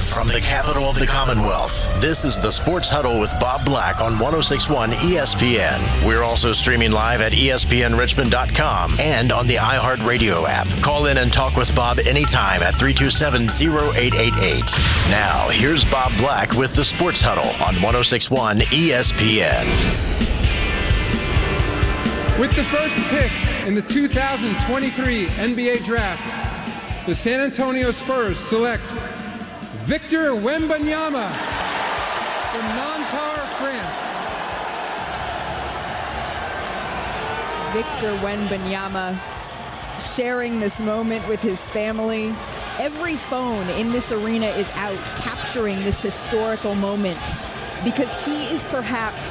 Live from the capital of the Commonwealth, this is the Sports Huddle with Bob Black on 1061 ESPN. We're also streaming live at ESPNRichmond.com and on the iHeartRadio app. Call in and talk with Bob anytime at 327 0888. Now, here's Bob Black with the Sports Huddle on 1061 ESPN. With the first pick in the 2023 NBA Draft, the San Antonio Spurs select Victor Wembanyama from Nanterre, France. Victor Wembanyama sharing this moment with his family. Every phone in this arena is out capturing this historical moment because he is perhaps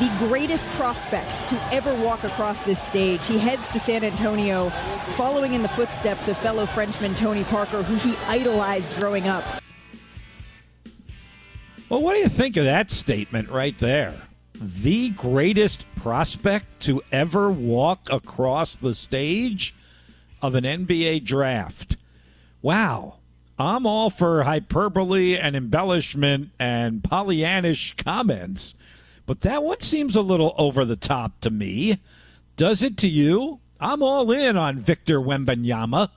the greatest prospect to ever walk across this stage. He heads to San Antonio, following in the footsteps of fellow Frenchman Tony Parker, who he idolized growing up. Well, what do you think of that statement right there? The greatest prospect to ever walk across the stage of an NBA draft. Wow. I'm all for hyperbole and embellishment and Pollyannish comments but that one seems a little over the top to me. Does it to you? I'm all in on Victor Wembanyama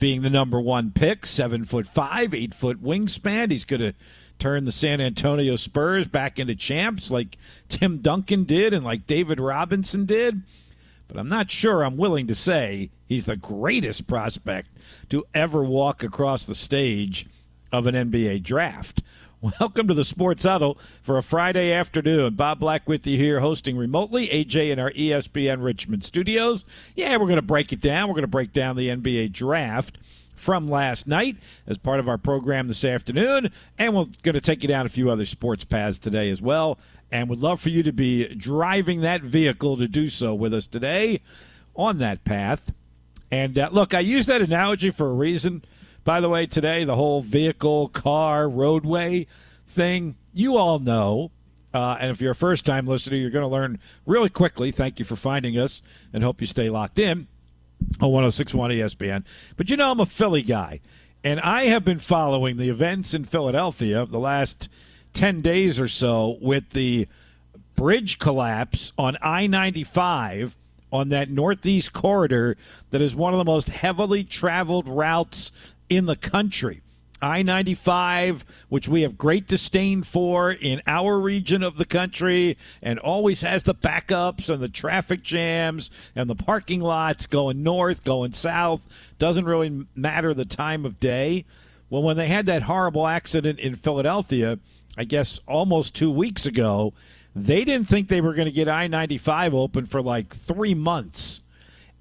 being the number one pick, seven foot five, eight foot wingspan. He's going to turn the San Antonio Spurs back into champs like Tim Duncan did and like David Robinson did. But I'm not sure I'm willing to say he's the greatest prospect to ever walk across the stage of an NBA draft. Welcome to the Sports Huddle for a Friday afternoon. Bob Black with you here, hosting remotely. AJ in our ESPN Richmond studios. Yeah, we're going to break it down. We're going to break down the NBA draft from last night as part of our program this afternoon, and we're going to take you down a few other sports paths today as well. And would love for you to be driving that vehicle to do so with us today on that path. And uh, look, I use that analogy for a reason by the way, today, the whole vehicle, car, roadway thing, you all know. Uh, and if you're a first time listener, you're going to learn really quickly. Thank you for finding us and hope you stay locked in on 1061 ESPN. But you know, I'm a Philly guy, and I have been following the events in Philadelphia the last 10 days or so with the bridge collapse on I 95 on that northeast corridor that is one of the most heavily traveled routes in the country. I 95, which we have great disdain for in our region of the country, and always has the backups and the traffic jams and the parking lots going north, going south. Doesn't really matter the time of day. Well, when they had that horrible accident in Philadelphia, I guess almost two weeks ago, they didn't think they were going to get I 95 open for like three months.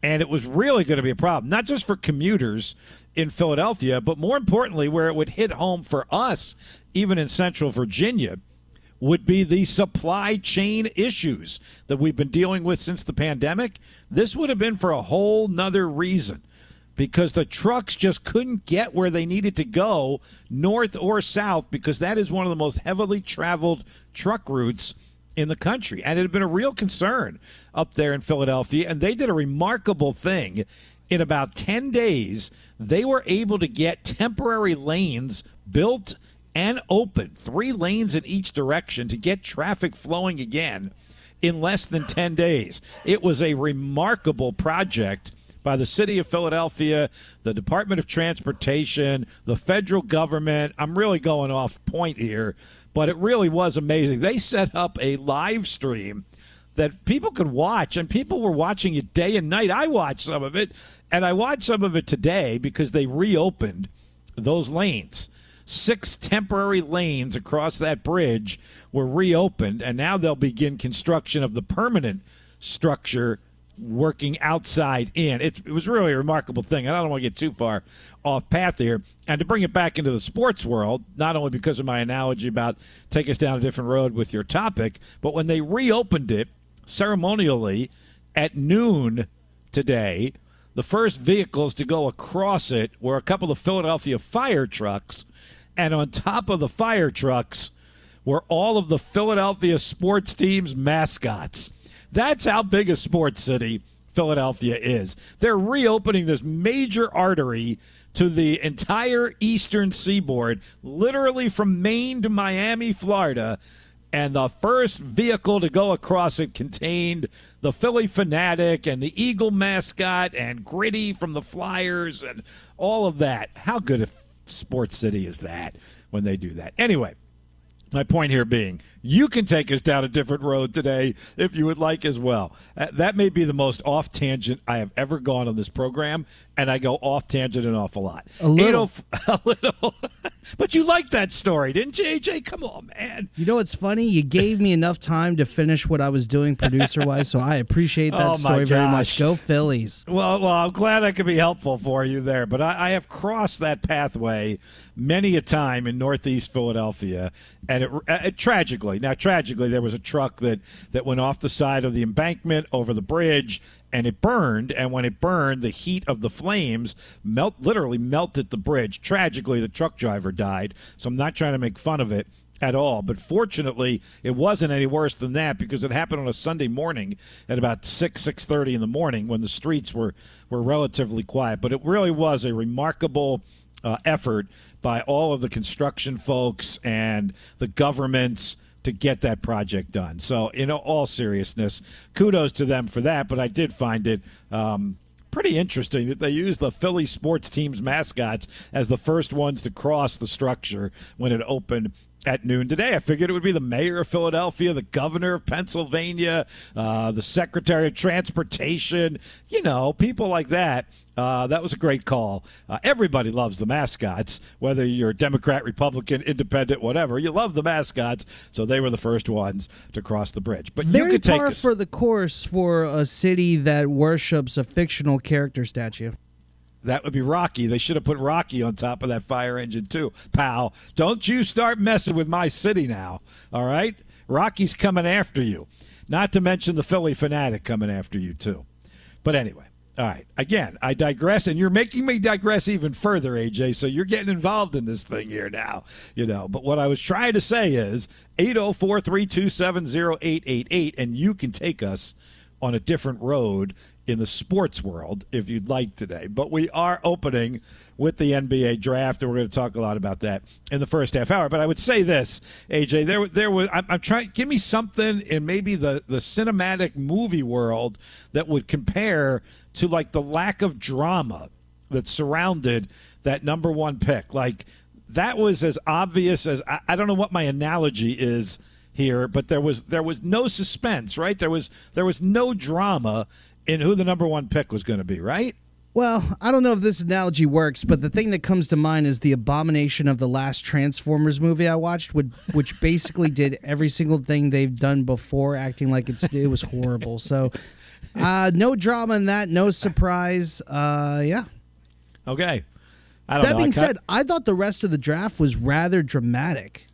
And it was really going to be a problem, not just for commuters in Philadelphia, but more importantly, where it would hit home for us, even in Central Virginia, would be the supply chain issues that we've been dealing with since the pandemic. This would have been for a whole nother reason because the trucks just couldn't get where they needed to go, north or south, because that is one of the most heavily traveled truck routes in the country. And it had been a real concern up there in Philadelphia. And they did a remarkable thing in about 10 days they were able to get temporary lanes built and open, three lanes in each direction to get traffic flowing again in less than 10 days. It was a remarkable project by the city of Philadelphia, the Department of Transportation, the federal government. I'm really going off point here, but it really was amazing. They set up a live stream that people could watch, and people were watching it day and night. I watched some of it. And I watched some of it today because they reopened those lanes. Six temporary lanes across that bridge were reopened, and now they'll begin construction of the permanent structure working outside in. It, it was really a remarkable thing. And I don't want to get too far off path here. And to bring it back into the sports world, not only because of my analogy about take us down a different road with your topic, but when they reopened it ceremonially at noon today, the first vehicles to go across it were a couple of Philadelphia fire trucks, and on top of the fire trucks were all of the Philadelphia sports teams' mascots. That's how big a sports city Philadelphia is. They're reopening this major artery to the entire eastern seaboard, literally from Maine to Miami, Florida. And the first vehicle to go across it contained the Phillie Phanatic and the Eagle mascot and Gritty from the Flyers and all of that. How good a sports city is that when they do that? Anyway, my point here being, you can take us down a different road today if you would like as well. Uh, that may be the most off tangent I have ever gone on this program, and I go off tangent an awful lot. A little. A little. but you liked that story, didn't you, AJ? Come on, man. You know what's funny? You gave me enough time to finish what I was doing producer wise, so I appreciate that Oh, story very much. Go Phillies. Well, well, I'm glad I could be helpful for you there. But I, I have crossed that pathway many a time in Northeast Philadelphia, and it, it tragically now tragically there was a truck that that went off the side of the embankment over the bridge. And it burned, and when it burned, the heat of the flames melt literally melted the bridge. Tragically, the truck driver died. So I'm not trying to make fun of it at all. But fortunately, it wasn't any worse than that because it happened on a Sunday morning at about six six thirty in the morning when the streets were were relatively quiet. But it really was a remarkable uh, effort by all of the construction folks and the governments to get that project done. So, in all seriousness, kudos to them for that. But I did find it. Um, pretty interesting that they used the Philly sports team's mascots as the first ones to cross the structure when it opened at noon today. I figured it would be the mayor of Philadelphia, the governor of Pennsylvania, uh, the secretary of transportation, you know, people like that. Uh, that was a great call. Uh, everybody loves the mascots, whether you're Democrat, Republican, Independent, whatever. You love the mascots, so they were the first ones to cross the bridge. But you Very could take par us. for the course for a city that worships a fictional character statue. That would be Rocky. They should have put Rocky on top of that fire engine too, pal. Don't you start messing with my city now. All right, Rocky's coming after you. Not to mention the Phillie Phanatic coming after you too. But anyway, all right. Again, I digress, and you're making me digress even further, AJ. So you're getting involved in this thing here now, you know. But what I was trying to say is 804 327 0888, and you can take us on a different road in the sports world if you'd like today. But we are opening with the NBA draft, and we're going to talk a lot about that in the first half hour. But I would say this, AJ, there, there was. I'm, I'm trying. Give me something in maybe the the cinematic movie world that would compare to like the lack of drama that surrounded that number one pick. Like that was as obvious as I, I don't know what my analogy is here, but there was there was no suspense, right? There was there was no drama in who the number one pick was going to be, right? Well, I don't know if this analogy works, but the thing that comes to mind is the abomination of the last Transformers movie I watched, which, which basically did every single thing they've done before, acting like it's it was horrible. So, uh, no drama in that, no surprise. Uh, yeah. Okay. I don't That know. Being said, I thought the rest of the draft was rather dramatic.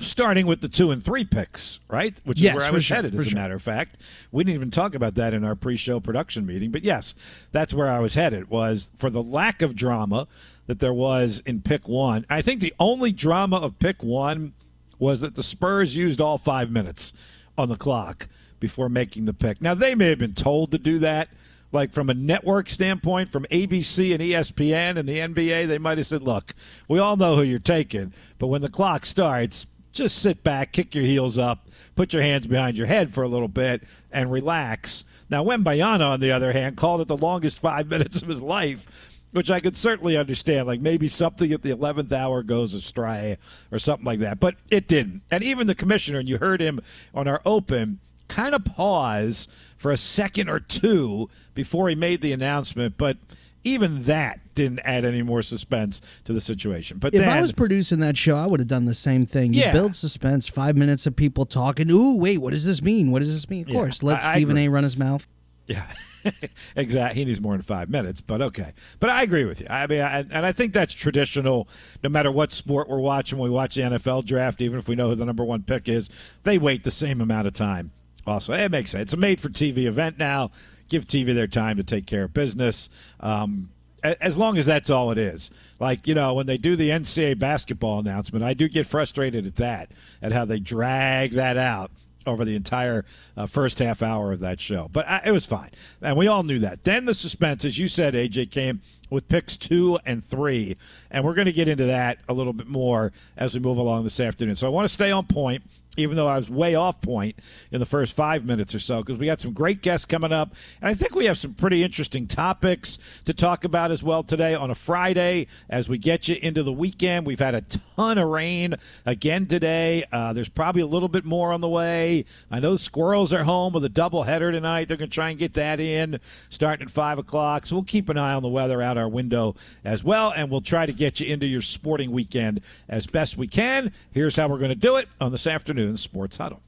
Starting with the two and three picks, right? Which Yes, is where I was sure, headed, as a sure. matter of fact. We didn't even talk about that in our pre-show production meeting, but yes, that's where I was headed. Was for the lack of drama that there was in pick one. I think the only drama of pick one was that the Spurs used all five minutes on the clock before making the pick. Now they may have been told to do that. Like from a network standpoint, from ABC and ESPN and the NBA, they might have said, "Look, we all know who you're taking, but when the clock starts, just sit back, kick your heels up, put your hands behind your head for a little bit, and relax. Now, Wembanyama, on the other hand, called it the longest five minutes of his life, which I could certainly understand. Like maybe something at the 11th hour goes astray or something like that, but it didn't. And even the commissioner, and you heard him on our open, kind of pause for a second or two before he made the announcement, but even that didn't add any more suspense to the situation. But If then, I was producing that show, I would have done the same thing. You Yeah. build suspense, five minutes of people talking. Ooh, wait, what does this mean? What does this mean? Of Yeah, course, let I- I Stephen agree. A. run his mouth. Yeah, exactly. He needs more than five minutes, but okay. But I agree with you. I mean, I, and I think that's traditional. No matter what sport we're watching, when we watch the NFL draft, even if we know who the number one pick is, they wait the same amount of time. Also, it makes sense. It's a made-for-TV event now. Give TV their time to take care of business. Um, as long as that's all it is. Like, you know, when they do the NCAA basketball announcement, I do get frustrated at that, at how they drag that out over the entire uh, first half hour of that show. But I, it was fine. And we all knew that. Then the suspense, as you said, AJ, came with picks two and three. And we're going to get into that a little bit more as we move along this afternoon. So I want to stay on point even though I was way off point in the first five minutes or so, because we got some great guests coming up. And I think we have some pretty interesting topics to talk about as well today on a Friday as we get you into the weekend. We've had a ton of rain again today. Uh, there's probably a little bit more on the way. I know the Squirrels are home with a doubleheader tonight. They're going to try and get that in starting at 5 o'clock. So we'll keep an eye on the weather out our window as well, and we'll try to get you into your sporting weekend as best we can. Here's how we're going to do it on this afternoon afternoon Sports Huddle.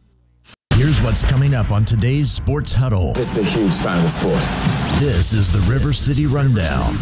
Here's what's coming up on today's Sports Huddle. Just a huge fan of the sport. This is the River City Rundown.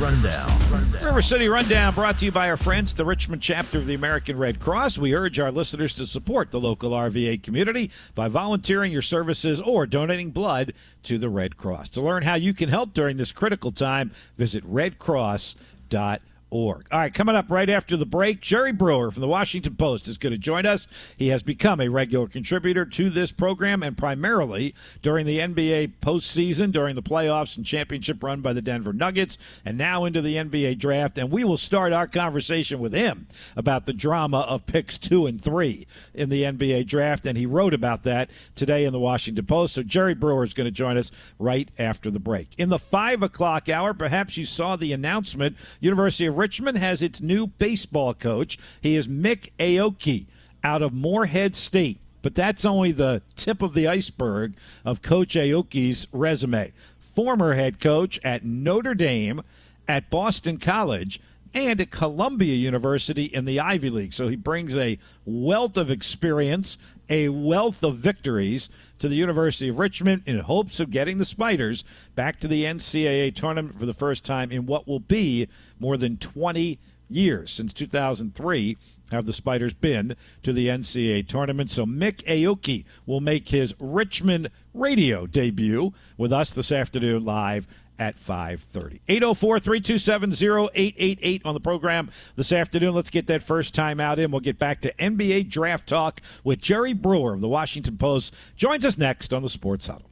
River City Rundown brought to you by our friends, the Richmond chapter of the American Red Cross. We urge our listeners to support the local RVA community by volunteering your services or donating blood to the Red Cross. To learn how you can help during this critical time, visit redcross.org org. All right, coming up right after the break, Jerry Brewer from the Washington Post is going to join us. He has become a regular contributor to this program and primarily during the NBA postseason, during the playoffs and championship run by the Denver Nuggets, and now into the NBA draft. And we will start our conversation with him about the drama of picks two and three in the NBA draft. And he wrote about that today in the Washington Post. So Jerry Brewer is going to join us right after the break. In the five o'clock hour, perhaps you saw the announcement University of Richmond has its new baseball coach. He is Mik Aoki out of Morehead State. But that's only the tip of the iceberg of Coach Aoki's resume. Former head coach at Notre Dame, at Boston College, and at Columbia University in the Ivy League. So he brings a wealth of experience, a wealth of victories to the University of Richmond in hopes of getting the Spiders back to the NCAA tournament for the first time in what will be more than 20 years since 2003 have the Spiders been to the NCAA tournament. So Mik Aoki will make his Richmond radio debut with us this afternoon live at 5.30. 804-327-0888 on the program this afternoon. Let's get that first time out in. We'll get back to NBA draft talk with Jerry Brewer of the Washington Post. Joins us next on the Sports Huddle.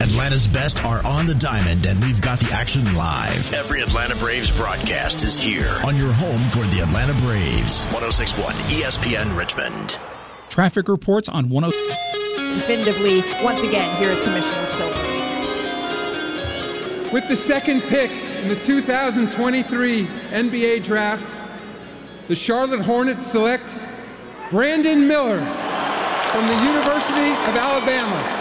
Atlanta's best are on the diamond, and we've got the action live. Every Atlanta Braves broadcast is here on your home for the Atlanta Braves. 1061 ESPN Richmond. Traffic reports on 10. Definitively, once again, here is Commissioner Silver. With the second pick in the 2023 NBA Draft, the Charlotte Hornets select Brandon Miller from the University of Alabama.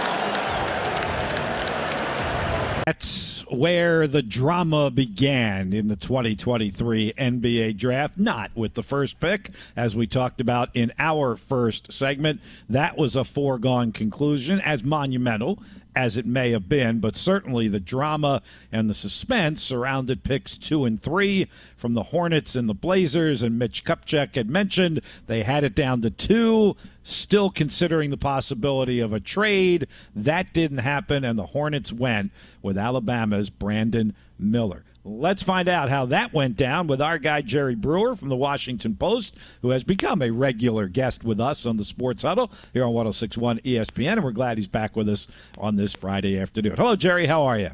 That's where the drama began in the 2023 NBA draft, not with the first pick, as we talked about in our first segment. That was a foregone conclusion, as monumental as it may have been, but certainly the drama and the suspense surrounded picks two and three from the Hornets and the Blazers. And Mitch Kupchak had mentioned they had it down to two, still considering the possibility of a trade. That didn't happen, and the Hornets went with Alabama's Brandon Miller. Let's find out how that went down with our guy Jerry Brewer from the Washington Post, who has become a regular guest with us on the Sports Huddle here on 1061 ESPN, and we're glad he's back with us on this Friday afternoon. Hello, Jerry. How are you?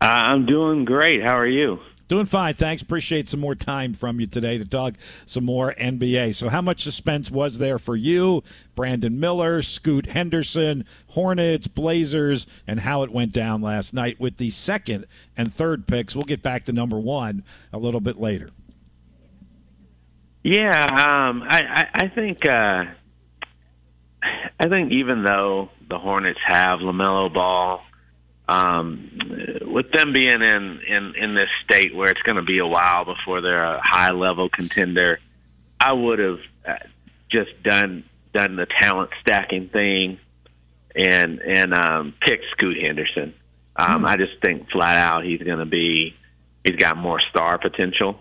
Uh, I'm doing great. How are you? Doing fine, thanks. Appreciate some more time from you today to talk some more NBA. So, how much suspense was there for you, Brandon Miller, Scoot Henderson, Hornets, Blazers, and how it went down last night with the second and third picks? We'll get back to number one a little bit later. Yeah, um, I, I, I think uh, I think even though the Hornets have LaMelo Ball um, with them being in, in, in this state where it's going to be a while before they're a high level contender, I would have uh, just done done the talent stacking thing and and um, picked Scoot Henderson. Um, mm. I just think flat out he's going to be he's got more star potential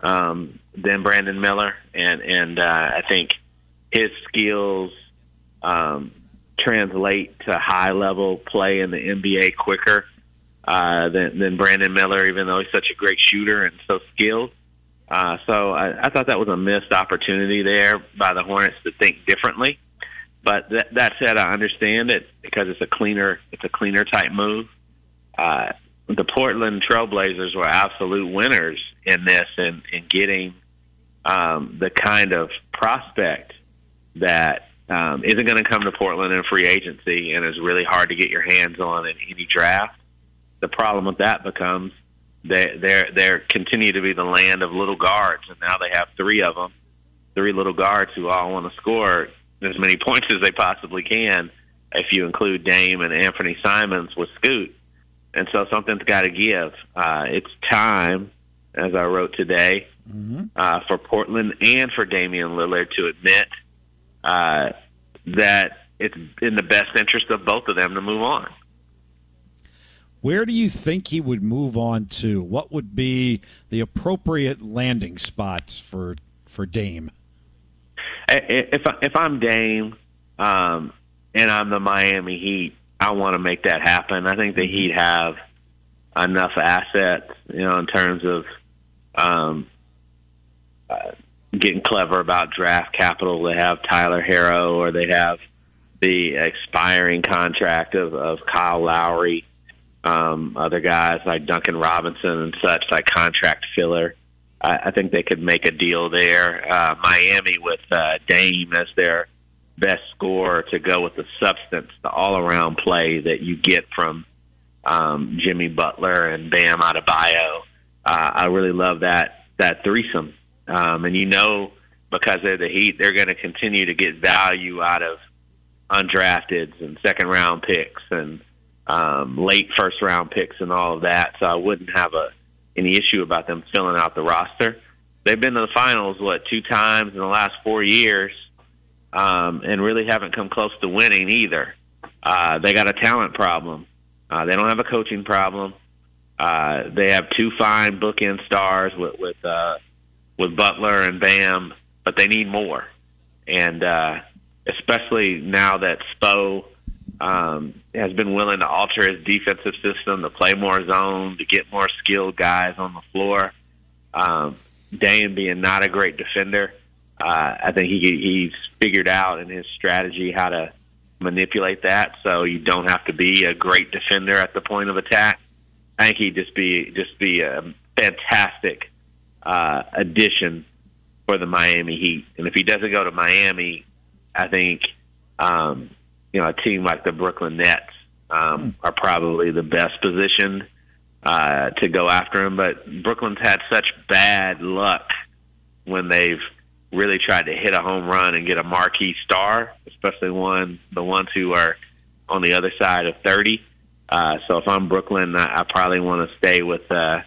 um, than Brandon Miller, and and uh, I think his skills um, translate to high level play in the NBA quicker uh, than, than Brandon Miller, even though he's such a great shooter and so skilled. Uh, so I, I thought that was a missed opportunity there by the Hornets to think differently. But that, that said, I understand it because it's a cleaner, it's a cleaner type move. Uh, the Portland Trailblazers were absolute winners in this and in, in getting um, the kind of prospect that um, isn't going to come to Portland in free agency and is really hard to get your hands on in any draft. The problem with that becomes they they're they're continue to be the land of little guards, and now they have three of them, three little guards who all want to score as many points as they possibly can. If you include Dame and Anthony Simons with Scoot, and so something's got to give. Uh, it's time, as I wrote today, mm-hmm. uh, for Portland and for Damian Lillard to admit uh, that it's in the best interest of both of them to move on. Where do you think he would move on to? What would be the appropriate landing spots for for Dame? If if I'm Dame um, and I'm the Miami Heat, I want to make that happen. I think the Heat have enough assets, you know, in terms of um, uh, getting clever about draft capital. They have Tyler Herro, or they have the expiring contract of, of Kyle Lowry. Um, other guys like Duncan Robinson and such, like contract filler. I, I think they could make a deal there. Uh, Miami with uh, Dame as their best scorer to go with the substance, the all-around play that you get from um, Jimmy Butler and Bam Adebayo. Uh, I really love that that threesome, um, and you know because they're the Heat, they're going to continue to get value out of undrafteds and second round picks and um, late first round picks and all of that. So I wouldn't have a any issue about them filling out the roster. They've been to the finals what two times in the last four years, um, and really haven't come close to winning either. Uh, they got a talent problem. Uh, they don't have a coaching problem. Uh, they have two fine bookend stars with with uh, with Butler and Bam, but they need more. And uh, especially now that Spo um, has been willing to alter his defensive system to play more zone, to get more skilled guys on the floor. Um, Dame being not a great defender, uh, I think he he's figured out in his strategy how to manipulate that, so you don't have to be a great defender at the point of attack. I think he'd just be just be a fantastic uh, addition for the Miami Heat. And if he doesn't go to Miami, I think um, you know, a team like the Brooklyn Nets um, are probably the best positioned uh, to go after him. But Brooklyn's had such bad luck when they've really tried to hit a home run and get a marquee star, especially one the ones who are on the other side of thirty. Uh, so if I'm Brooklyn, I, I probably want to stay with uh,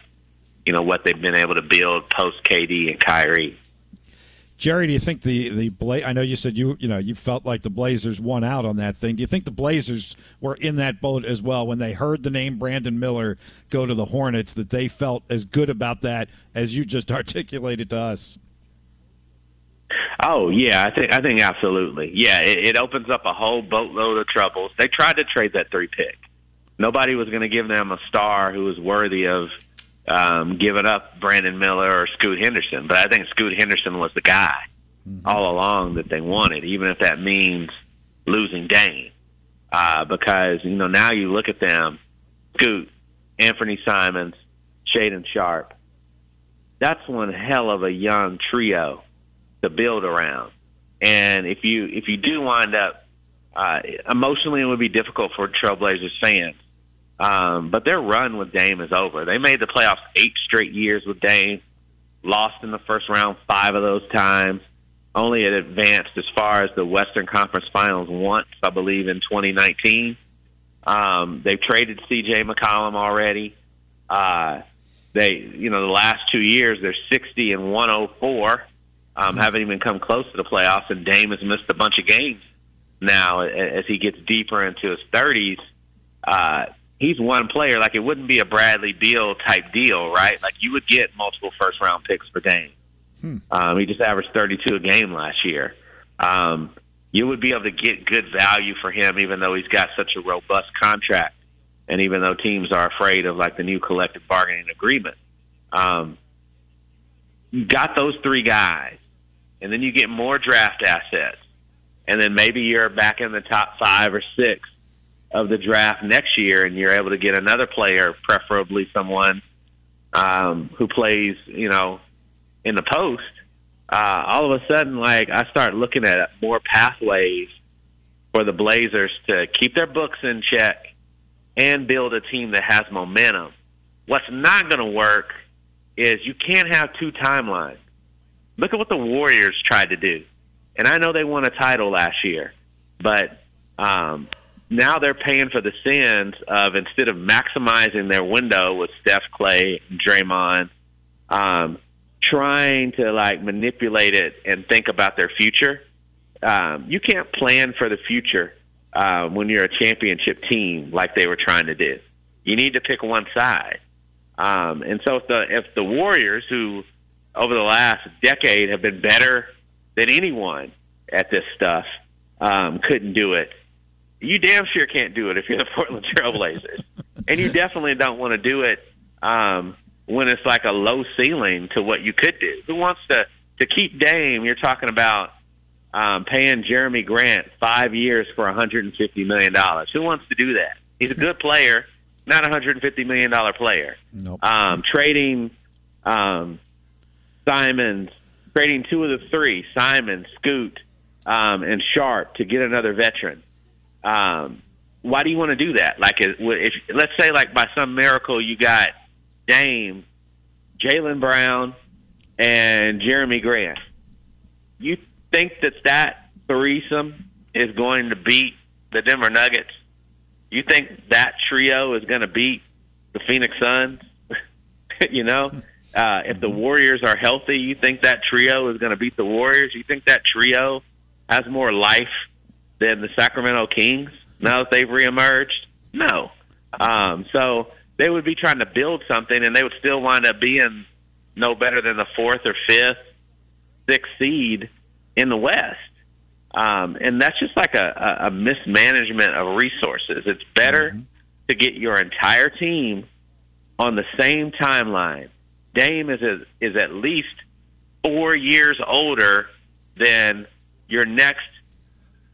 you know what they've been able to build post KD and Kyrie. Jerry, do you think the the Bla- I know you said you you know you felt like the Blazers won out on that thing. Do you think the Blazers were in that boat as well when they heard the name Brandon Miller go to the Hornets? That they felt as good about that as you just articulated to us. Oh yeah, I think I think absolutely. Yeah, it, it opens up a whole boatload of troubles. They tried to trade that three pick. Nobody was going to give them a star who was worthy of um, giving up Brandon Miller or Scoot Henderson. But I think Scoot Henderson was the guy mm-hmm. all along that they wanted, even if that means losing Dame. Uh, because, you know, now you look at them, Scoot, Anthony Simons, Shaedon Sharpe. That's one hell of a young trio to build around. And if you if you do wind up uh, emotionally, it would be difficult for Trailblazers fans um, but their run with Dame is over. They made the playoffs eight straight years with Dame, lost in the first round five of those times. Only had advanced as far as the Western Conference Finals once, I believe, in 2019. Um, they've traded C.J. McCollum already. Uh, they, you know, the last two years they're 60 and 104. Um, haven't even come close to the playoffs, and Dame has missed a bunch of games now as he gets deeper into his 30s. Uh, he's one player. Like it wouldn't be a Bradley Beal type deal, right? Like you would get multiple first round picks per game. Hmm. Um, he just averaged 32 a game last year. Um, you would be able to get good value for him, even though he's got such a robust contract, and even though teams are afraid of like the new collective bargaining agreement. Um, you got those three guys, and then you get more draft assets, and then maybe you're back in the top five or six of the draft next year, and you're able to get another player, preferably someone um, who plays, you know, in the post, uh, all of a sudden, like I start looking at more pathways for the Blazers to keep their books in check and build a team that has momentum. What's not going to work is you can't have two timelines. Look at what the Warriors tried to do. And I know they won a title last year, but um, now they're paying for the sins of instead of maximizing their window with Steph Clay Draymond, um, trying to like manipulate it and think about their future. Um, you can't plan for the future uh, when you're a championship team like they were trying to do. You need to pick one side. Um, and so if the if the Warriors, who over the last decade have been better than anyone at this stuff, um, couldn't do it, you damn sure can't do it if you're the Portland Trailblazers, and you definitely don't want to do it um, when it's like a low ceiling to what you could do. Who wants to to keep Dame? You're talking about um, paying Jerami Grant five years for 150 million dollars. Who wants to do that? He's a good player, not a 150 million dollar player. Nope. Um, trading um, Simons, trading two of the three, Simon, Scoot, um, and Sharpe to get another veteran. Um, why do you want to do that? Like, if, if let's say, like by some miracle, you got Dame, Jaylen Brown, and Jerami Grant. You think that that threesome is going to beat the Denver Nuggets? You think that trio is going to beat the Phoenix Suns? you know, uh, if the Warriors are healthy, you think that trio is going to beat the Warriors? You think that trio has more life than the Sacramento Kings now that they've reemerged? No. Um, so they would be trying to build something, and they would still wind up being no better than the fourth or fifth, sixth seed in the West. Um, and that's just like a, a, mismanagement of resources. It's better mm-hmm. to get your entire team on the same timeline. Dame is a, is at least four years older than your next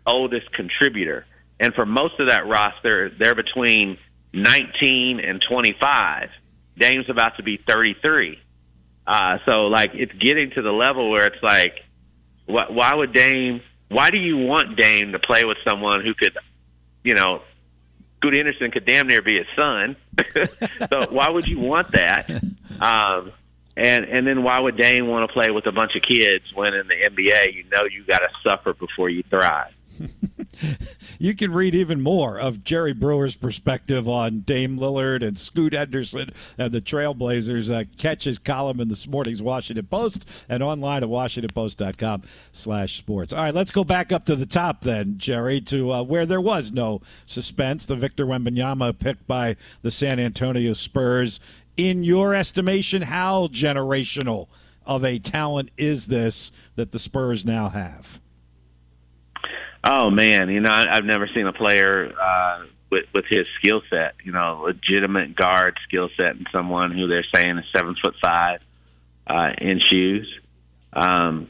oldest contributor. And for most of that roster, they're between 19 and 25. Dame's about to be 33. Uh, so, like, it's getting to the level where it's like, why, why would Dame? Why do you want Dame to play with someone who could, you know, Scoot Henderson could damn near be his son. so why would you want that? Um, and and then why would Dame want to play with a bunch of kids when in the NBA you know you got to suffer before you thrive? you can read even more of Jerry Brewer's perspective on Dame Lillard and Scoot Henderson and the Trailblazers. Uh, catch his column in this morning's Washington Post and online at washingtonpost.com slash sports. All right, let's go back up to the top then, Jerry, to uh, where there was no suspense. The Victor Wembanyama picked by the San Antonio Spurs. In your estimation, how generational of a talent is this that the Spurs now have? Oh man, you know I, I've never seen a player uh, with with his skill set. You know, legitimate guard skill set, and someone who they're saying is seven foot five uh, in shoes. Um,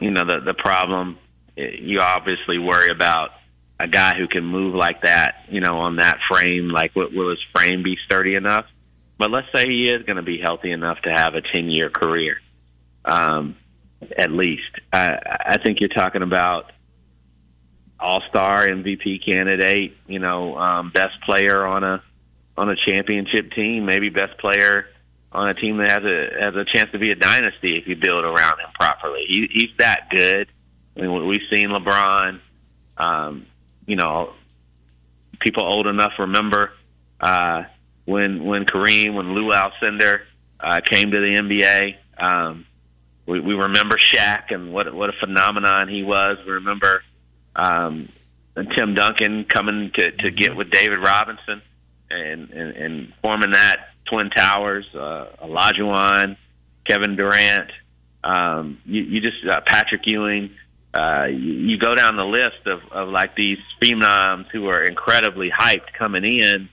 you know, the the problem you obviously worry about a guy who can move like that. You know, on that frame, like will, will his frame be sturdy enough? But let's say he is going to be healthy enough to have a ten year career, um, at least. I, I think you're talking about all star MVP candidate, you know, um, best player on a on a championship team, maybe best player on a team that has a has a chance to be a dynasty if you build around him properly. He, he's that good. I mean, we've seen LeBron. Um, you know, people old enough remember uh, when when Kareem, when Lou Alcindor uh, came to the NBA. Um, we, we remember Shaq and what what a phenomenon he was. We remember um, Tim Duncan coming to to get with David Robinson and and, and forming that Twin Towers, uh, Olajuwon, Kevin Durant, um, you, you just uh, Patrick Ewing. Uh, you, you go down the list of, of like these phenoms who are incredibly hyped coming in,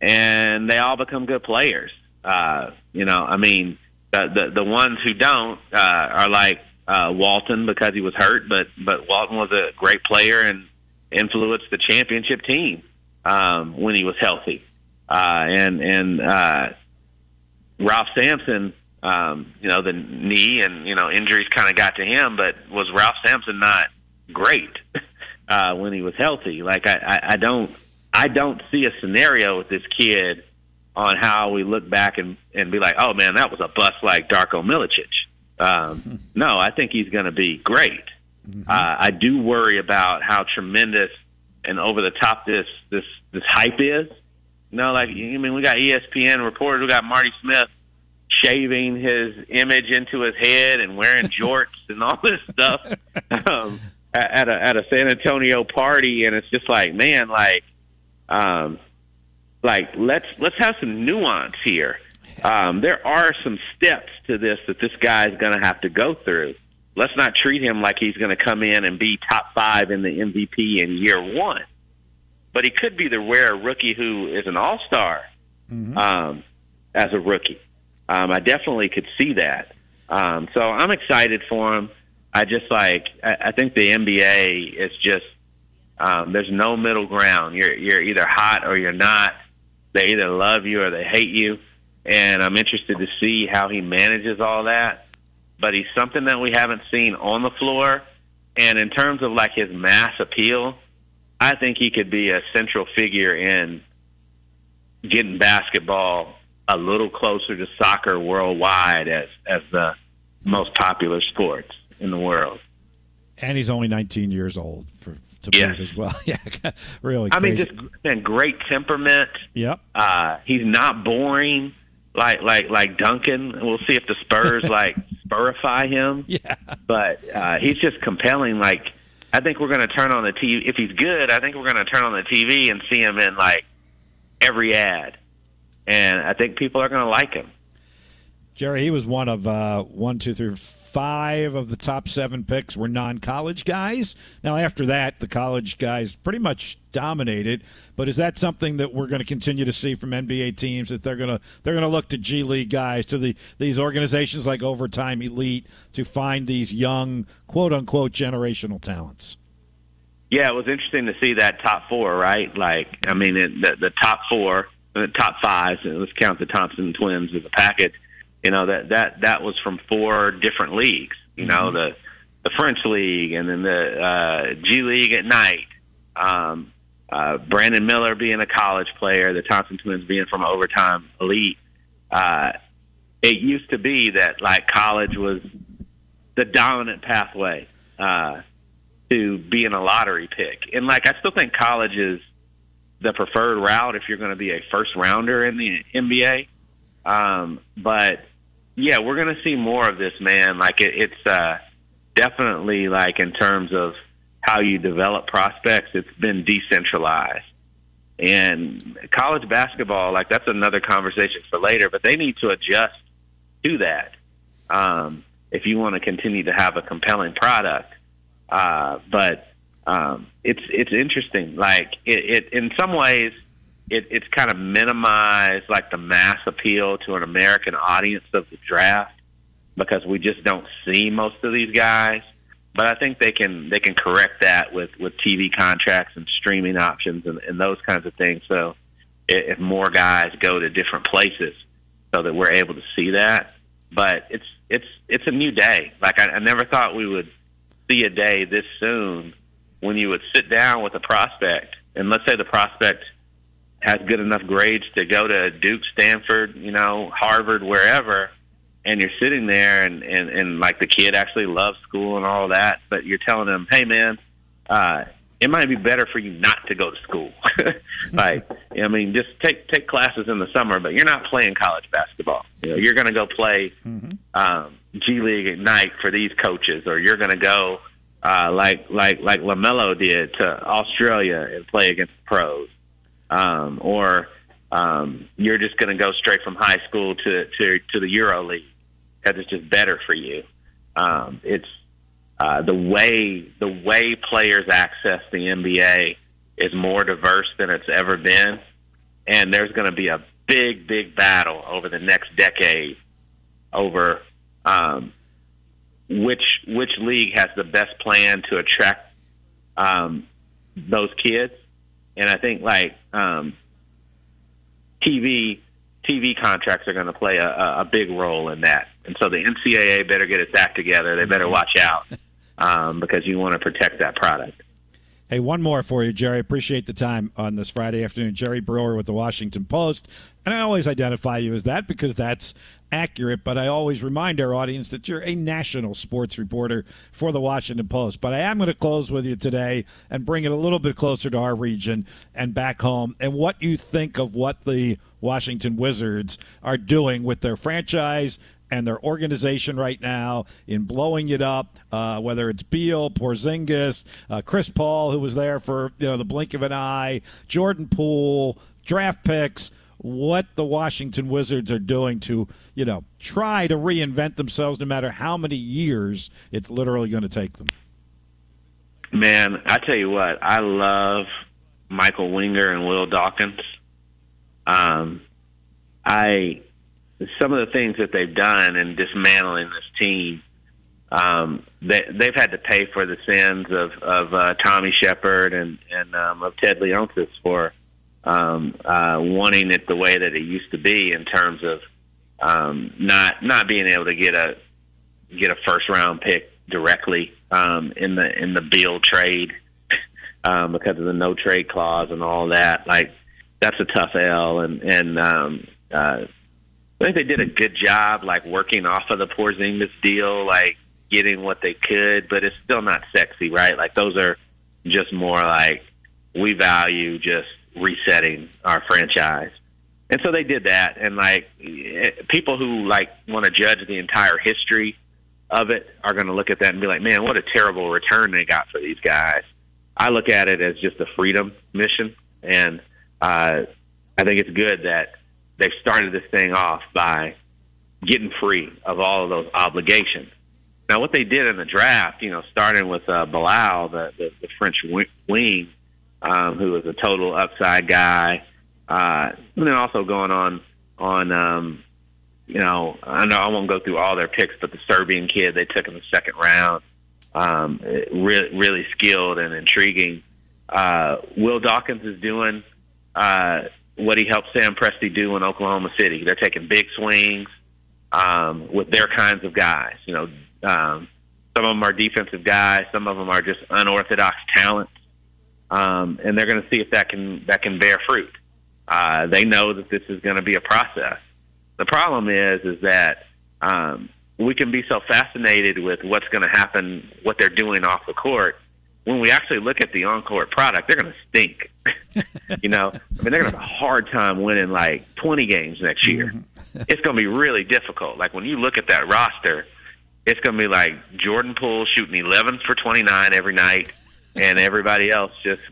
and they all become good players. Uh, you know, I mean, the the, the ones who don't uh, are like uh, Walton because he was hurt, but but Walton was a great player and influenced the championship team. um, when he was healthy, uh, and and uh, Ralph Sampson, um, you know, the knee and you know injuries kind of got to him, but was Ralph Sampson not great uh, when he was healthy? Like I, I, I don't I don't see a scenario with this kid on how we look back and and be like, oh man, that was a bust like Darko Milicic. Um, no, I think he's going to be great. Uh, I do worry about how tremendous and over the top this this this hype is. You know, like I mean, we got ESPN reporters, we got Marty Smith shaving his image into his head and wearing jorts and all this stuff um, at, at a at a San Antonio party, and it's just like, man, like, um, like let's let's have some nuance here. Um, there are some steps to this that this guy is going to have to go through. Let's not treat him like he's going to come in and be top five in the MVP in year one. But he could be the rare rookie who is an all star um, as a rookie. Um, I definitely could see that. Um, so I'm excited for him. I just like I, I think the NBA is just um, there's no middle ground. You're you're either hot or you're not. They either love you or they hate you. And I'm interested to see how he manages all that. But he's something that we haven't seen on the floor. And in terms of like his mass appeal, I think he could be a central figure in getting basketball a little closer to soccer worldwide as as the most popular sports in the world. And he's only 19 years old for to Yes. as well. Yeah, really. I mean, just man, great temperament. yep. Uh, he's not boring like like like Duncan. We'll see if the Spurs like spurify him. Yeah. But uh, he's just compelling. Like I think we're going to turn on the TV. If he's good, I think we're going to turn on the TV and see him in like every ad, and I think people are going to like him. Jerry, he was one of uh, one, two, three, five of the top seven picks were non-college guys. Now, after that, the college guys pretty much dominated. But is that something that we're going to continue to see from NBA teams that they're going to they're going to look to G League guys, to the these organizations like Overtime Elite, to find these young quote unquote generational talents? Yeah, it was interesting to see that top four, right? Like, I mean, it, the, the top four, the top five. so Let's count the Thompson twins as a package. You know that that that was from four different leagues. You know the the French league, and then the uh, G League Ignite. Um, uh, Brandon Miller being a college player, the Thompson twins being from overtime elite. Uh, it used to be that like college was the dominant pathway. Uh, to being a lottery pick. And like I still think college is the preferred route if you're going to be a first rounder in the NBA. Um, but yeah, we're going to see more of this, man. Like it, it's uh, definitely like in terms of how you develop prospects, it's been decentralized. And college basketball, like that's another conversation for later, but they need to adjust to that um, if you want to continue to have a compelling product. Uh, but um, it's it's interesting. Like it, it in some ways, it, it's kind of minimized like the mass appeal to an American audience of the draft because we just don't see most of these guys. But I think they can they can correct that with with TV contracts and streaming options and, and those kinds of things. So if more guys go to different places, so that we're able to see that. But it's it's it's a new day. Like I, I never thought we would see a day this soon when you would sit down with a prospect and let's say the prospect has good enough grades to go to Duke, Stanford, you know, Harvard, wherever, and you're sitting there and, and, and like the kid actually loves school and all that, but you're telling them, hey man, uh, it might be better for you not to go to school. like, I mean, just take take classes in the summer, but you're not playing college basketball. You know, you're going to go play um, G League Ignite for these coaches, or you're going to go uh, like like like LaMelo did to Australia and play against pros, um, or um, you're just going to go straight from high school to to to the Euro League. Because it's just better for you. Um, it's uh, the way the way players access the NBA is more diverse than it's ever been, and there's going to be a big big battle over the next decade over um, which which league has the best plan to attract um, those kids and I think like um, TV TV contracts are going to play a, a big role in that. And so the NCAA better get its act together. They better watch out um, because you want to protect that product. Hey, one more for you, Jerry. Appreciate the time on this Friday afternoon. Jerry Brewer with the Washington Post. And I always identify you as that because that's accurate, but I always remind our audience that you're a national sports reporter for the Washington Post. But I am going to close with you today and bring it a little bit closer to our region and back home and what you think of what the Washington Wizards are doing with their franchise and their organization right now in blowing it up. Uh, whether it's Beal, Porzingis, uh, Chris Paul, who was there for you know the blink of an eye, Jordan Poole, draft picks. What the Washington Wizards are doing to you know try to reinvent themselves, no matter how many years it's literally going to take them. Man, I tell you what, I love Michael Winger and Will Dawkins. Um, I some of the things that they've done in dismantling this team, um, they, they've had to pay for the sins of of uh, Tommy Sheppard and and um, of Ted Leonsis for um, uh, wanting it the way that it used to be in terms of um, not not being able to get a get a first round pick directly um, in the in the Beal trade um, because of the no trade clause and all that. Like that's a tough L, and and um, uh, I think they did a good job, like working off of the Porzingis deal, like getting what they could, but it's still not sexy, right? Like those are just more like we value just resetting our franchise. And so they did that, and like people who like want to judge the entire history of it are going to look at that and be like, "Man, what a terrible return they got for these guys." I look at it as just a freedom mission, and uh, I think it's good that they've started this thing off by getting free of all of those obligations. Now, what they did in the draft, you know, starting with uh, Bilal, the, the, the French wing, um, who was a total upside guy, uh, and then also going on on, um, you know, I know I won't go through all their picks, but the Serbian kid they took in the second round, um, really, really skilled and intriguing. Uh, Will Dawkins is doing uh, what he helped Sam Presti do in Oklahoma City. They're taking big swings um, with their kinds of guys. You know, um, some of them are defensive guys, some of them are just unorthodox talents, um, and they're going to see if that can that can bear fruit. Uh, they know that this is going to be a process. The problem is, is that um, we can be so fascinated with what's going to happen, what they're doing off the court, when we actually look at the on-court product, they're going to stink. you know, I mean, they're going to have a hard time winning like 20 games next year. Mm-hmm. it's going to be really difficult. Like when you look at that roster, it's going to be like Jordan Poole shooting 11 for 29 every night, and everybody else just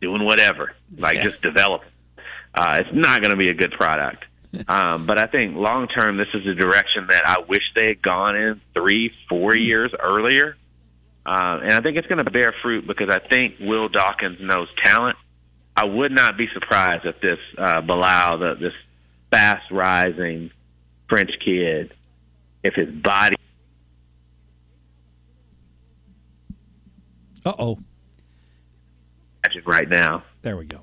doing whatever, like yeah. just developing. Uh, it's not going to be a good product. Um, but I think long term, this is a direction that I wish they had gone in three, four years earlier uh, and I think it's going to bear fruit because I think Will Dawkins knows talent. I would not be surprised if this uh, Bilal, the, this fast rising French kid, if his body. Uh oh. Right now. There we go.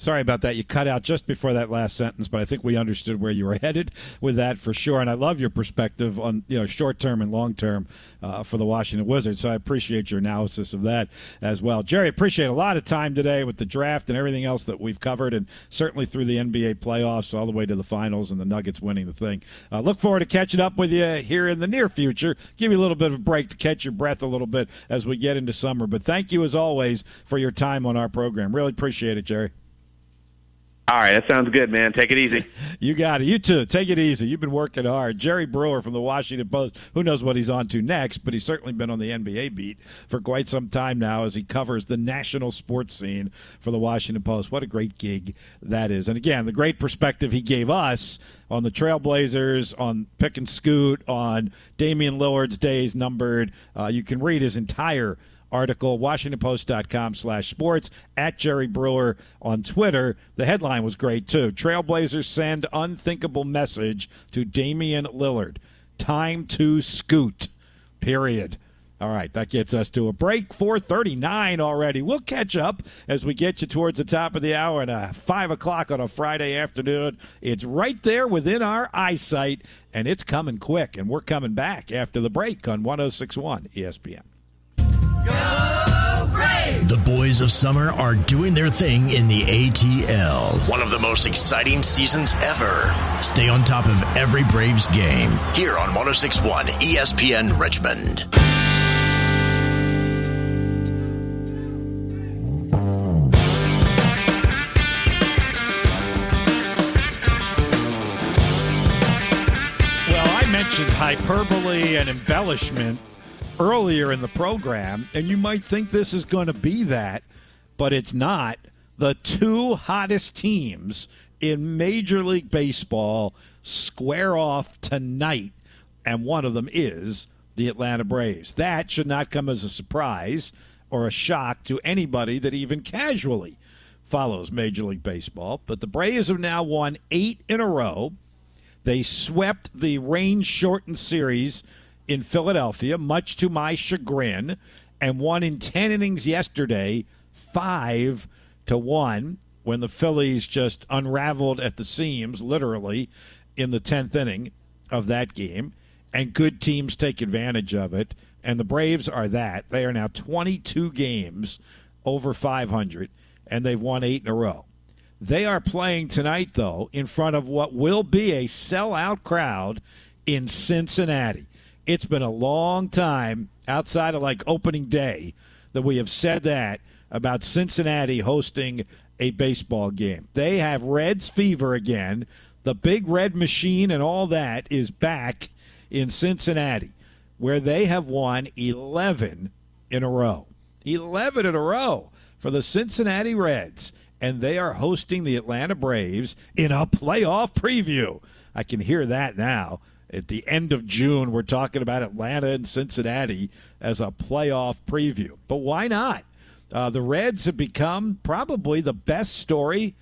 Sorry about that. You cut out just before that last sentence, but I think we understood where you were headed with that for sure. And I love your perspective on you know short term and long term uh, for the Washington Wizards. So I appreciate your analysis of that as well, Jerry. Appreciate a lot of time today with the draft and everything else that we've covered, and certainly through the NBA playoffs all the way to the finals and the Nuggets winning the thing. Uh, look forward to catching up with you here in the near future. Give you a little bit of a break to catch your breath a little bit as we get into summer. But thank you as always for your time on our program. Really appreciate it, Jerry. All right, that sounds good, man. Take it easy. you got it. You too. Take it easy. You've been working hard. Jerry Brewer from the Washington Post. Who knows what he's on to next, but he's certainly been on the NBA beat for quite some time now as he covers the national sports scene for the Washington Post. What a great gig that is. And again, the great perspective he gave us on the Trailblazers, on pick and scoot, on Damian Lillard's days numbered. Uh, you can read his entire article, WashingtonPost.com slash sports, at Jerry Brewer on Twitter. The headline was great, too. Trailblazers send unthinkable message to Damian Lillard. Time to scoot, period. All right, that gets us to a break. 439 already. We'll catch up as we get you towards the top of the hour at uh, 5 o'clock on a Friday afternoon. It's right there within our eyesight, and it's coming quick. And we're coming back after the break on 1061 ESPN. The boys of summer are doing their thing in the ATL. One of the most exciting seasons ever. Stay on top of every Braves game here on 1061 ESPN Richmond. Well, I mentioned hyperbole and embellishment earlier in the program, and you might think this is going to be that, but it's not. The two hottest teams in Major League Baseball square off tonight, and one of them is the Atlanta Braves. That should not come as a surprise or a shock to anybody that even casually follows Major League Baseball. But the Braves have now won eight in a row. They swept the rain shortened series in Philadelphia, much to my chagrin, and won in 10 innings yesterday, 5 to 1, when the Phillies just unraveled at the seams, literally, in the 10th inning of that game. And good teams take advantage of it. And the Braves are that. They are now 22 games over 500, and they've won eight in a row. They are playing tonight, though, in front of what will be a sellout crowd in Cincinnati. It's been a long time outside of like opening day that we have said that about Cincinnati hosting a baseball game. They have Reds fever again. The big red machine and all that is back in Cincinnati, where they have won 11 in a row. 11 in a row for the Cincinnati Reds and they are hosting the Atlanta Braves in a playoff preview. I can hear that now. At the end of June, we're talking about Atlanta and Cincinnati as a playoff preview. But why not? Uh, the Reds have become probably the best story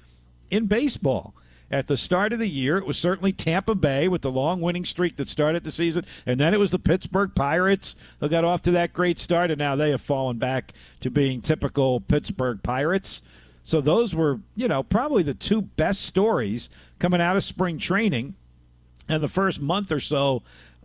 in baseball. At the start of the year, it was certainly Tampa Bay with the long winning streak that started the season, and then it was the Pittsburgh Pirates who got off to that great start, and now they have fallen back to being typical Pittsburgh Pirates. So those were, you know, probably the two best stories coming out of spring training and the first month or so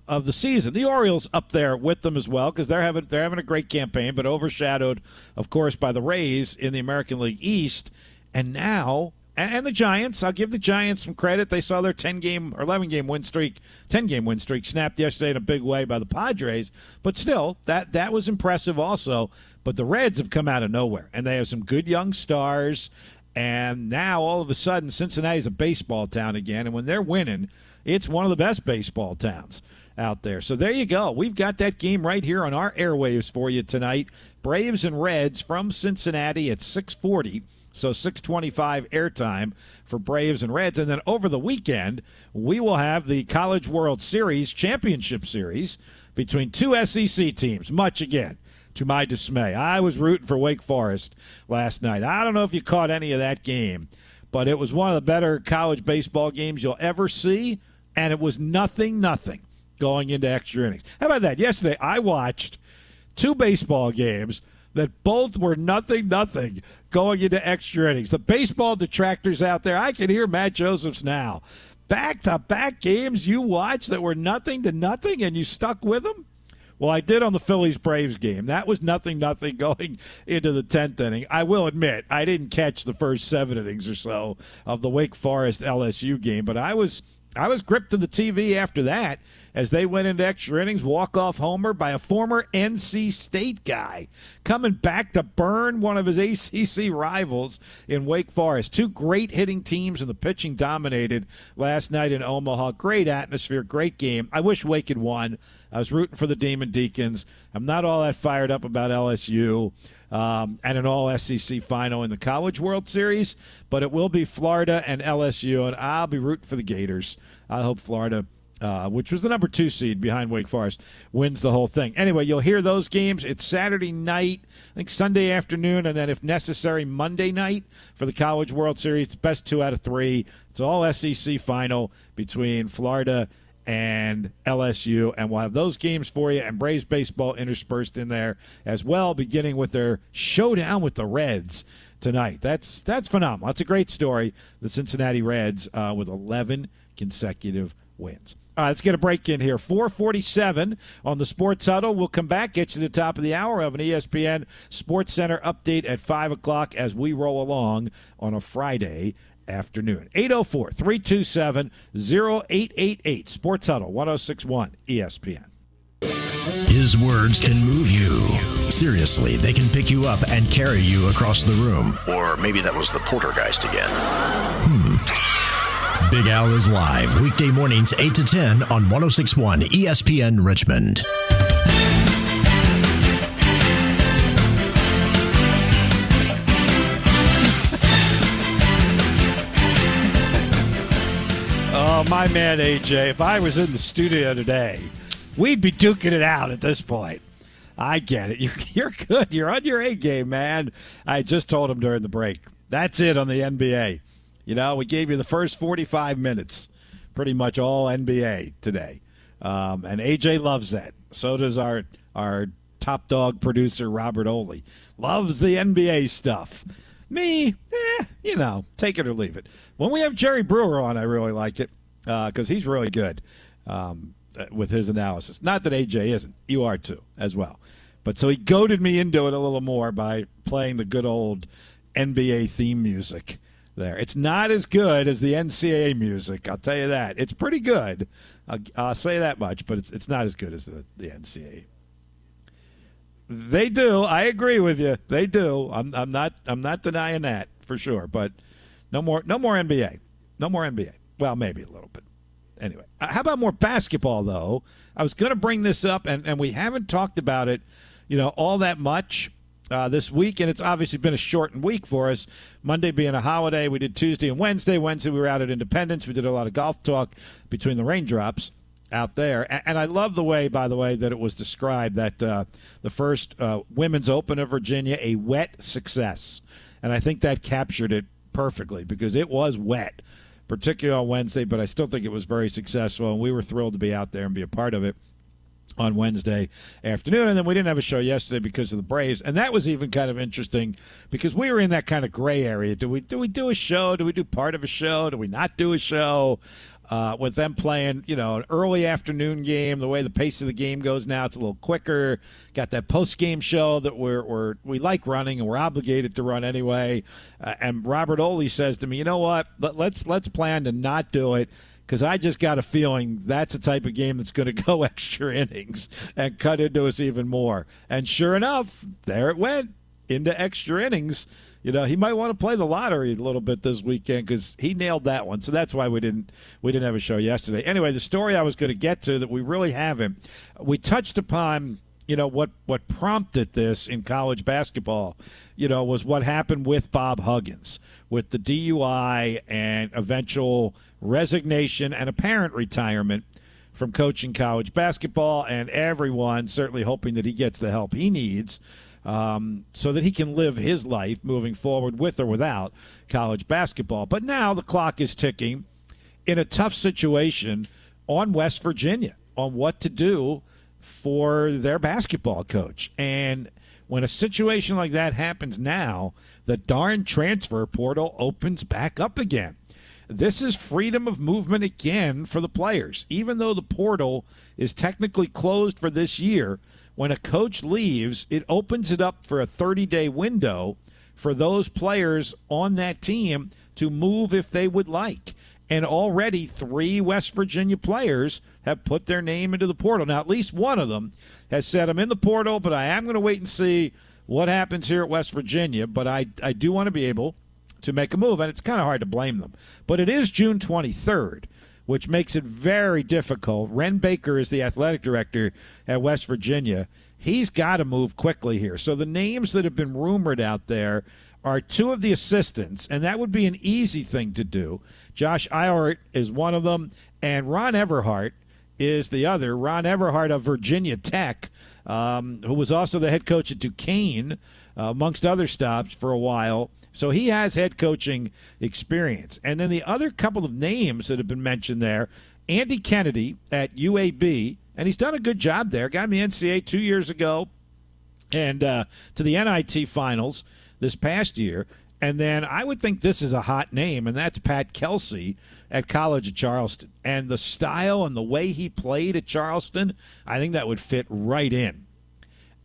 of the season. The Orioles up there with them as well because they're having they're having a great campaign, but overshadowed, of course, by the Rays in the American League East. And now, and the Giants. I'll give the Giants some credit. They saw their ten game or eleven game win streak, ten game win streak snapped yesterday in a big way by the Padres. But still, that that was impressive also. But the Reds have come out of nowhere, and they have some good young stars. And now all of a sudden, Cincinnati's a baseball town again. And when they're winning, it's one of the best baseball towns out there. So there you go. We've got that game right here on our airwaves for you tonight. Braves and Reds from Cincinnati at 640. So 625 airtime for Braves and Reds. And then over the weekend, we will have the College World Series Championship Series between two SEC teams. Much again to my dismay. I was rooting for Wake Forest last night. I don't know if you caught any of that game, but it was one of the better college baseball games you'll ever see, and it was nothing, nothing going into extra innings. How about that? Yesterday, I watched two baseball games that both were nothing, nothing going into extra innings. The baseball detractors out there, I can hear Matt Josephs now. Back to back games you watched that were nothing to nothing, and you stuck with them? Well, I did on the Phillies Braves game. That was nothing, nothing going into the tenth inning. I will admit I didn't catch the first seven innings or so of the Wake Forest LSU game, but I was I was gripped to the TV after that as they went into extra innings, walk off homer by a former NC State guy coming back to burn one of his ACC rivals in Wake Forest. Two great hitting teams, and the pitching dominated last night in Omaha. Great atmosphere, great game. I wish Wake had won. I was rooting for the Demon Deacons. I'm not all that fired up about LSU um, and an all SEC final in the College World Series, but it will be Florida and LSU, and I'll be rooting for the Gators. I hope Florida. Uh, which was the number two seed behind Wake Forest, wins the whole thing. Anyway, you'll hear those games. It's Saturday night, I think Sunday afternoon, and then if necessary, Monday night for the College World Series. Best two out of three. It's all SEC final between Florida and LSU, and we'll have those games for you and Braves baseball interspersed in there as well, beginning with their showdown with the Reds tonight. That's that's phenomenal. That's a great story. The Cincinnati Reds uh, with 11 consecutive wins. All right, let's get a break in here. 447 on the Sports Huddle. We'll come back, get you to the top of the hour of an ESPN Sports Center update at 5 o'clock as we roll along on a Friday afternoon. 804 327 0888. Sports Huddle 1061 ESPN. His words can move you. Seriously, they can pick you up and carry you across the room. Or maybe that was the poltergeist again. Hmm. Big Al is live weekday mornings 8 to 10 on 1061 ESPN Richmond. Oh, my man AJ, if I was in the studio today, we'd be duking it out at this point. I get it. You're, good. You're on your A game, man. I just told him during the break. That's it on the NBA. You know, we gave you the first 45 minutes, pretty much all NBA today. Um, and AJ loves that. So does our our top dog producer, Robert Oley. Loves the NBA stuff. Me, eh, you know, take it or leave it. When we have Jerry Brewer on, I really like it because he's really good um, with his analysis. Not that AJ isn't. You are too, as well. But so he goaded me into it a little more by playing the good old NBA theme music there. It's not as good as the NCAA music, I'll tell you that. It's pretty good. I'll, I'll say that much, but it's, it's not as good as the, the NCAA. They do. I agree with you. They do. I'm, I'm not. I'm not denying that for sure. But no more. No more NBA. No more NBA. Well, maybe a little bit. Anyway, uh, how about more basketball though? I was going to bring this up, and, and we haven't talked about it, you know, all that much uh, this week, and it's obviously been a shortened week for us. Monday being a holiday, we did Tuesday and Wednesday. Wednesday we were out at Independence. We did a lot of golf talk between the raindrops out there. And, and I love the way, by the way, that it was described that uh, the first uh, Women's Open of Virginia, a wet success. And I think that captured it perfectly because it was wet, particularly on Wednesday, but I still think it was very successful. And we were thrilled to be out there and be a part of it on Wednesday afternoon. And then we didn't have a show yesterday because of the Braves. And that was even kind of interesting because we were in that kind of gray area. Do we do we do a show? Do we do part of a show? Do we not do a show? Uh, with them playing, you know, an early afternoon game, the way the pace of the game goes now, it's a little quicker. Got that post game show that we're, we're we like running and we're obligated to run anyway. Uh, and Robert Oley says to me, you know what? Let, let's let's plan to not do it because I just got a feeling that's the type of game that's going to go extra innings and cut into us even more. And sure enough, there it went into extra innings. You know, he might want to play the lottery a little bit this weekend because he nailed that one. So that's why we didn't we didn't have a show yesterday. Anyway, the story I was going to get to that we really haven't. We touched upon you know what what prompted this in college basketball you know was what happened with Bob Huggins with the DUI and eventual resignation and apparent retirement from coaching college basketball and everyone certainly hoping that he gets the help he needs um, so that he can live his life moving forward with or without college basketball. But now the clock is ticking in a tough situation on West Virginia on what to do for their basketball coach. And when a situation like that happens now, the darn transfer portal opens back up again. This is freedom of movement again for the players. Even though the portal is technically closed for this year, when a coach leaves, it opens it up for a 30 day window for those players on that team to move if they would like. And already three West Virginia players have put their name into the portal. Now, at least one of them has said, I'm in the portal, but I am going to wait and see what happens here at West Virginia. But I, I do want to be able to make a move, and it's kind of hard to blame them. But it is June 23rd, which makes it very difficult. Wren Baker is the athletic director at West Virginia. He's got to move quickly here. So the names that have been rumored out there are two of the assistants, and that would be an easy thing to do. Josh Eilert is one of them, and Ron Everhart is the other. Ron Everhart of Virginia Tech, um, who was also the head coach at Duquesne, uh, amongst other stops for a while. So he has head coaching experience. And then the other couple of names that have been mentioned there Andy Kennedy at UAB, and he's done a good job there. Got in the NCAA two years ago and uh, to the NIT finals this past year. And then I would think this is a hot name, and that's Pat Kelsey at College of Charleston. And the style and the way he played at Charleston, I think that would fit right in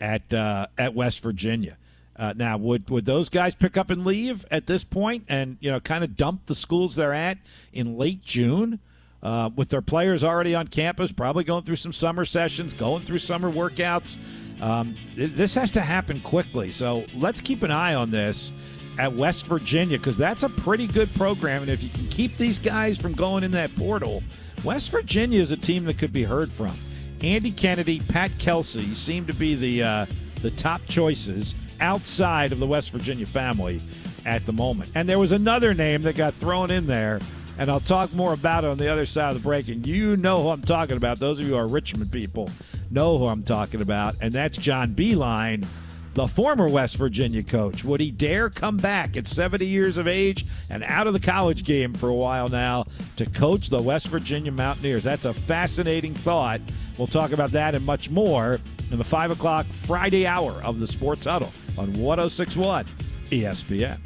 at uh, at West Virginia. Uh, now, would would those guys pick up and leave at this point, and you know, kind of dump the schools they're at in late June, uh, with their players already on campus, probably going through some summer sessions, going through summer workouts? Um, th- this has to happen quickly. So let's keep an eye on this at West Virginia because that's a pretty good program, and if you can keep these guys from going in that portal, West Virginia is a team that could be heard from. Andy Kennedy, Pat Kelsey seem to be the uh, the top choices outside of the West Virginia family at the moment. And there was another name that got thrown in there, and I'll talk more about it on the other side of the break. And you know who I'm talking about. Those of you who are Richmond people know who I'm talking about, and that's John Beilein, the former West Virginia coach. Would he dare come back at 70 years of age and out of the college game for a while now to coach the West Virginia Mountaineers? That's a fascinating thought. We'll talk about that and much more in the 5 o'clock Friday hour of the Sports Huddle on 1061 ESPN.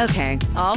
Okay, all